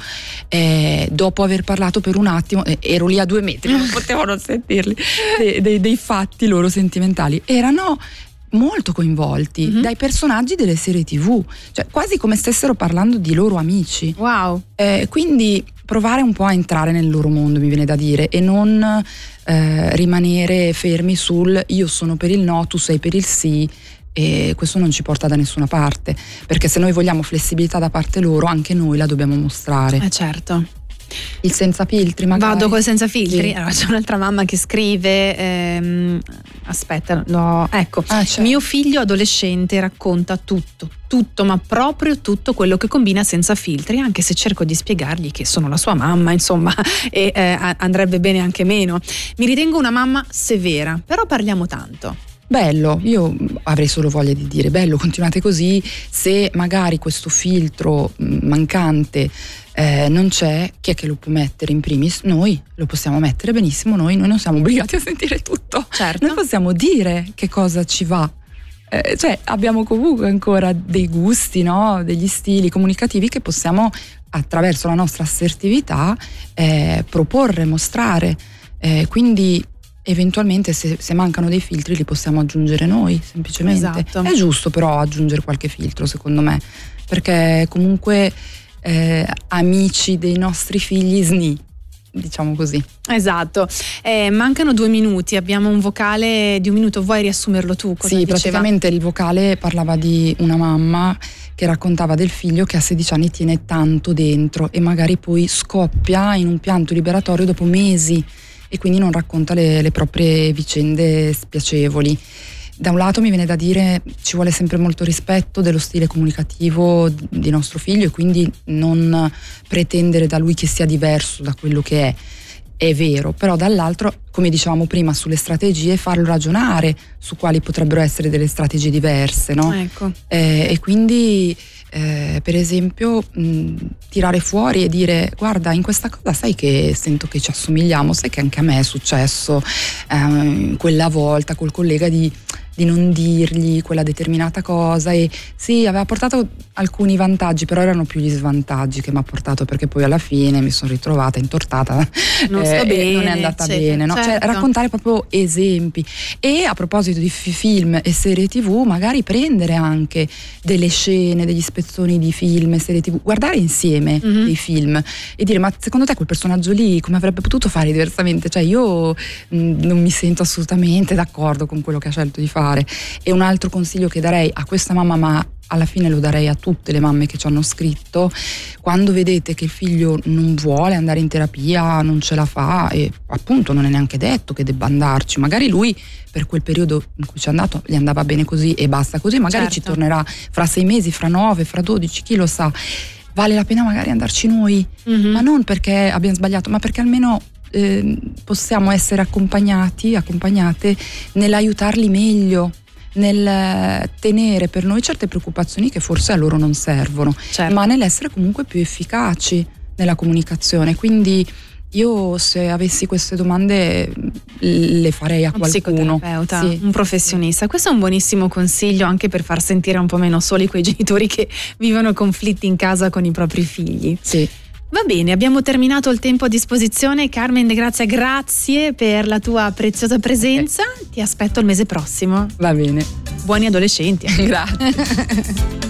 e dopo aver parlato per un attimo, eh, ero lì a due metri, non potevo non sentirli, dei, dei- dei fatti loro sentimentali. Erano molto coinvolti Mhm. dai personaggi delle serie tv, cioè quasi come stessero parlando di loro amici. Wow. quindi provare un po' a entrare nel loro mondo, mi viene da dire, e non eh, rimanere fermi sul io sono per il no, tu sei per il sì. E questo non ci porta da nessuna parte, perché se noi vogliamo flessibilità da parte loro, anche noi la dobbiamo mostrare. Eh certo. Il senza filtri, magari. Vado col senza filtri. Sì. Allora, c'è un'altra mamma che scrive: ehm, aspetta, no, ecco, mio figlio adolescente racconta tutto, tutto, ma proprio tutto quello che combina senza filtri, anche se cerco di spiegargli che sono la sua mamma, insomma, e eh, andrebbe bene anche meno. Mi ritengo una mamma severa, però parliamo tanto. Bello, io avrei solo voglia di dire bello, continuate così, se magari questo filtro mancante eh, non c'è, chi è che lo può mettere in primis? Noi lo possiamo mettere benissimo, noi, noi non siamo obbligati a sentire tutto, noi possiamo dire che cosa ci va. Eh, cioè abbiamo comunque ancora dei gusti, no? degli stili comunicativi che possiamo attraverso la nostra assertività eh, proporre, mostrare. Eh, quindi eventualmente se, se mancano dei filtri li possiamo aggiungere noi semplicemente. Esatto. È giusto però aggiungere qualche filtro secondo me, perché comunque eh, amici dei nostri figli sni, diciamo così. Esatto, Eh, mancano due minuti, abbiamo un vocale di un minuto, vuoi riassumerlo tu? Cosa Sì, diceva? praticamente il vocale parlava di una mamma che raccontava del figlio che a 16 anni tiene tanto dentro e magari poi scoppia in un pianto liberatorio dopo mesi e quindi non racconta le, le proprie vicende spiacevoli. Da un lato mi viene da dire ci vuole sempre molto rispetto dello stile comunicativo di nostro figlio e quindi non pretendere da lui che sia diverso da quello che è. È vero, però dall'altro, come dicevamo prima, sulle strategie farlo ragionare su quali potrebbero essere delle strategie diverse, no? Ecco. Eh, e quindi, eh, per esempio, mh, tirare fuori e dire: Guarda, in questa cosa sai che sento che ci assomigliamo, sai che anche a me è successo ehm, quella volta col collega di, di non dirgli quella determinata cosa. E sì, aveva portato alcuni vantaggi, però erano più gli svantaggi che mi ha portato perché poi alla fine mi sono ritrovata intortata. Non eh, sto e bene, non è andata eccetera, bene, no? Cioè, certo. raccontare proprio esempi. E a proposito di fi- film e serie tv, magari prendere anche delle scene, degli spezzoni di film e serie tv, guardare insieme Mhm. dei film e dire ma secondo te quel personaggio lì come avrebbe potuto fare diversamente? Cioè io mh, non mi sento assolutamente d'accordo con quello che ha scelto di fare. E un altro consiglio che darei a questa mamma, ma alla fine lo darei a tutte le mamme che ci hanno scritto, quando vedete che il figlio non vuole andare in terapia, non ce la fa e appunto non è neanche detto che debba andarci, magari lui per quel periodo in cui ci è andato gli andava bene così e basta così, magari ci Certo. tornerà fra sei mesi, fra nove, fra dodici, chi lo sa. Vale la pena magari andarci noi, Mhm. ma non perché abbiamo sbagliato, ma perché almeno ehm, possiamo essere accompagnati, accompagnate nell'aiutarli meglio, nel eh, tenere per noi certe preoccupazioni che forse a loro non servono, Certo. ma nell'essere comunque più efficaci nella comunicazione. Quindi io se avessi queste domande mh, le farei a Un qualcuno. psicoterapeuta, Sì. un professionista. Questo è un buonissimo consiglio anche per far sentire un po' meno soli quei genitori che vivono conflitti in casa con i propri figli. Sì. Va bene, abbiamo terminato il tempo a disposizione. Carmen De Grazia, grazie per la tua preziosa presenza. Ti aspetto il mese prossimo. Va bene. Buoni adolescenti. Grazie.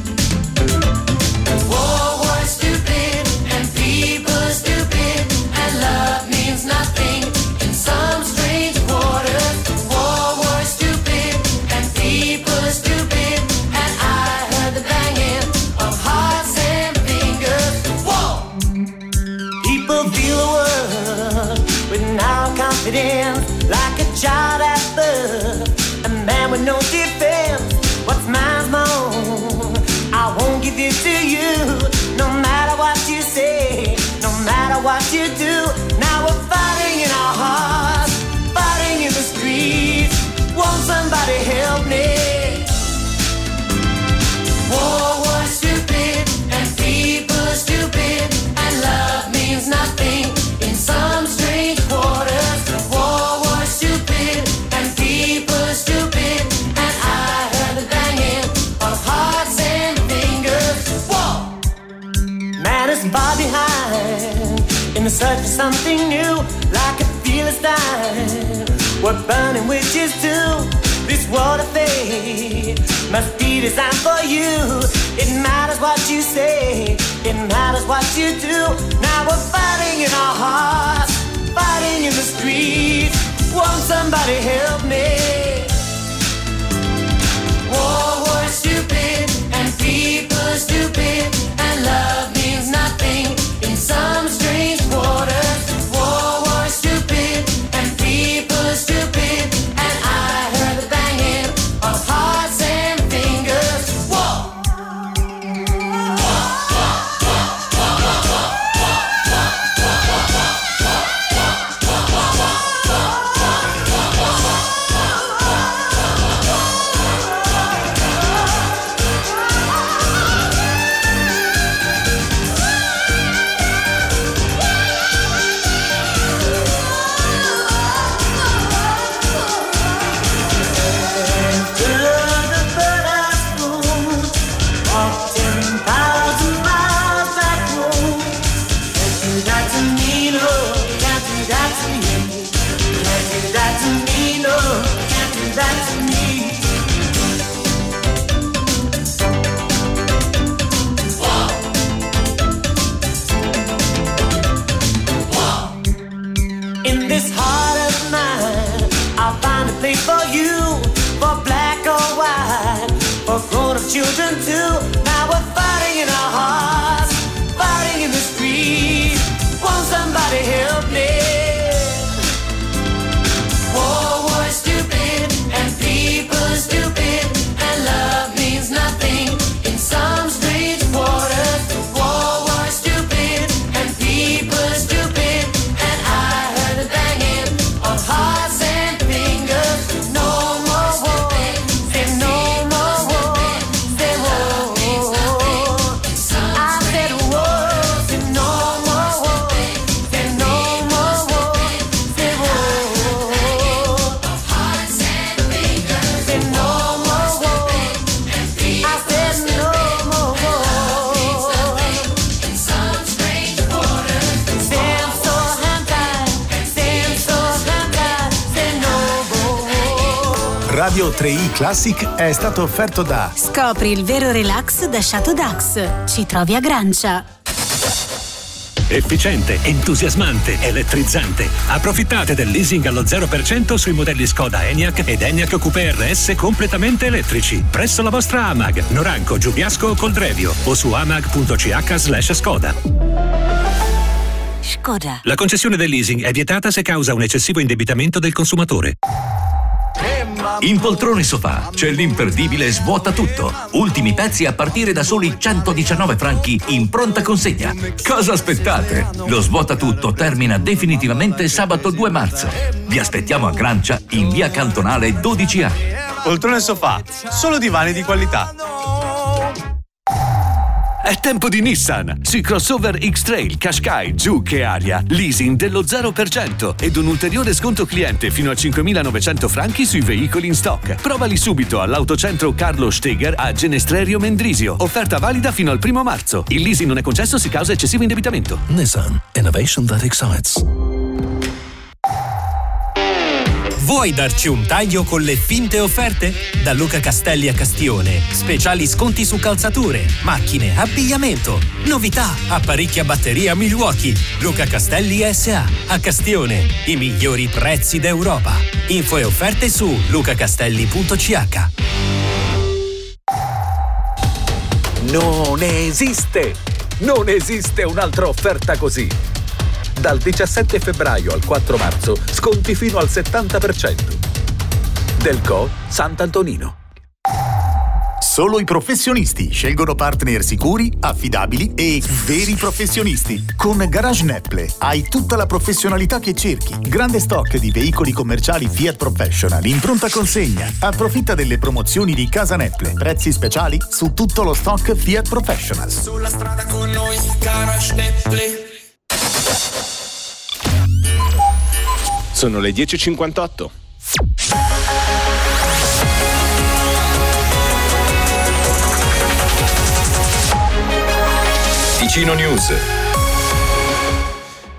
burning witches too. This of fate must be designed for you. It matters what you say, it matters what you do. Now we're fighting in our hearts, fighting in the streets. Won't somebody help me? War was stupid and people are stupid and love means nothing in some strange quarter. Classic è stato offerto da Scopri il vero relax da Chateau Dax. Ci trovi a Grancia. Efficiente, entusiasmante, elettrizzante. Approfittate del leasing allo 0% sui modelli Skoda Enyaq ed Enyaq Coupé RS completamente elettrici. Presso la vostra Amag, Noranco, Giubiasco o Coldrevio o su amag.ch slash Skoda. Skoda. La concessione del leasing è vietata se causa un eccessivo indebitamento del consumatore. In poltrone sofà c'è l'imperdibile svuota tutto. Ultimi pezzi a partire da soli 119 franchi in pronta consegna. Cosa aspettate? Lo svuota tutto termina definitivamente sabato 2 marzo. Vi aspettiamo a Grancia in via Cantonale 12A. Poltrone sofà, solo divani di qualità. È tempo di Nissan. Sui crossover X-Trail, Qashqai, Juke e Aria. Leasing dello 0% ed un ulteriore sconto cliente fino a 5.900 franchi sui veicoli in stock. Provali subito all'autocentro Carlo Steger a Genestrerio Mendrisio. Offerta valida fino al primo marzo. Il leasing non è concesso se causa eccessivo indebitamento. Nissan Innovation that excites. Vuoi darci un taglio con le finte offerte? Da Luca Castelli a Castione. Speciali sconti su calzature, macchine, abbigliamento. Novità, apparecchi a batteria Milwaukee. Luca Castelli SA. A Castione. I migliori prezzi d'Europa. Info e offerte su lucacastelli.ch. Non esiste! Non esiste un'altra offerta così! Dal 17 febbraio al 4 marzo sconti fino al 70%. Delco Sant'Antonino. Solo i professionisti scelgono partner sicuri, affidabili e veri professionisti. Con Garage Nepple hai tutta la professionalità che cerchi. Grande stock di veicoli commerciali Fiat Professional in pronta consegna. Approfitta delle promozioni di Casa Nepple. Prezzi speciali su tutto lo stock Fiat Professional. Sulla strada con noi, Garage Nepple. Sono le 10.58. Ticino News.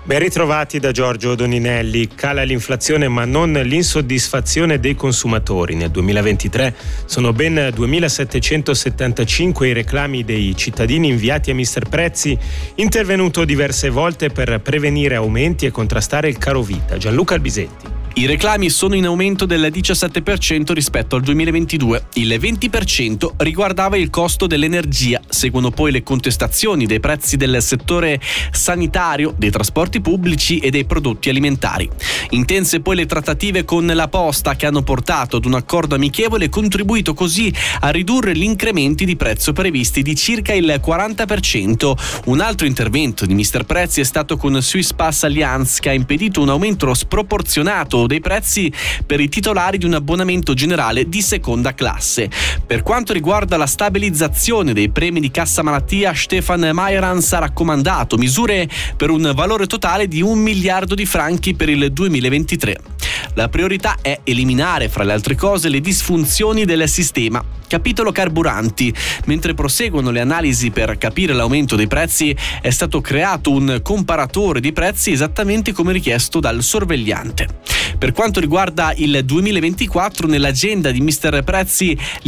Ben ritrovati da Giorgio Doninelli. Cala l'inflazione ma non l'insoddisfazione dei consumatori. Nel 2023 sono ben 2.775 i reclami dei cittadini inviati a Mister Prezzi, intervenuto diverse volte per prevenire aumenti e contrastare il caro vita. Gianluca Albisetti. I reclami sono in aumento del 17% rispetto al 2022. Il 20% riguardava il costo dell'energia, seguono poi le contestazioni dei prezzi del settore sanitario, dei trasporti pubblici e dei prodotti alimentari. Intense poi le trattative con la Posta che hanno portato ad un accordo amichevole e contribuito così a ridurre gli incrementi di prezzo previsti di circa il 40%. Un altro intervento di Mister Prezzi è stato con Swiss Pass Alliance che ha impedito un aumento sproporzionato dei prezzi per i titolari di un abbonamento generale di seconda classe. Per quanto riguarda la stabilizzazione dei premi di cassa malattia, Stefan Mayrans ha raccomandato misure per un valore totale di un miliardo di franchi per il 2023. La priorità è eliminare, fra le altre cose, le disfunzioni del sistema. Capitolo carburanti. Mentre proseguono le analisi per capire l'aumento dei prezzi, è stato creato un comparatore di prezzi esattamente come richiesto dal sorvegliante. Per quanto riguarda il 2024, nell'agenda di Mister Prezzi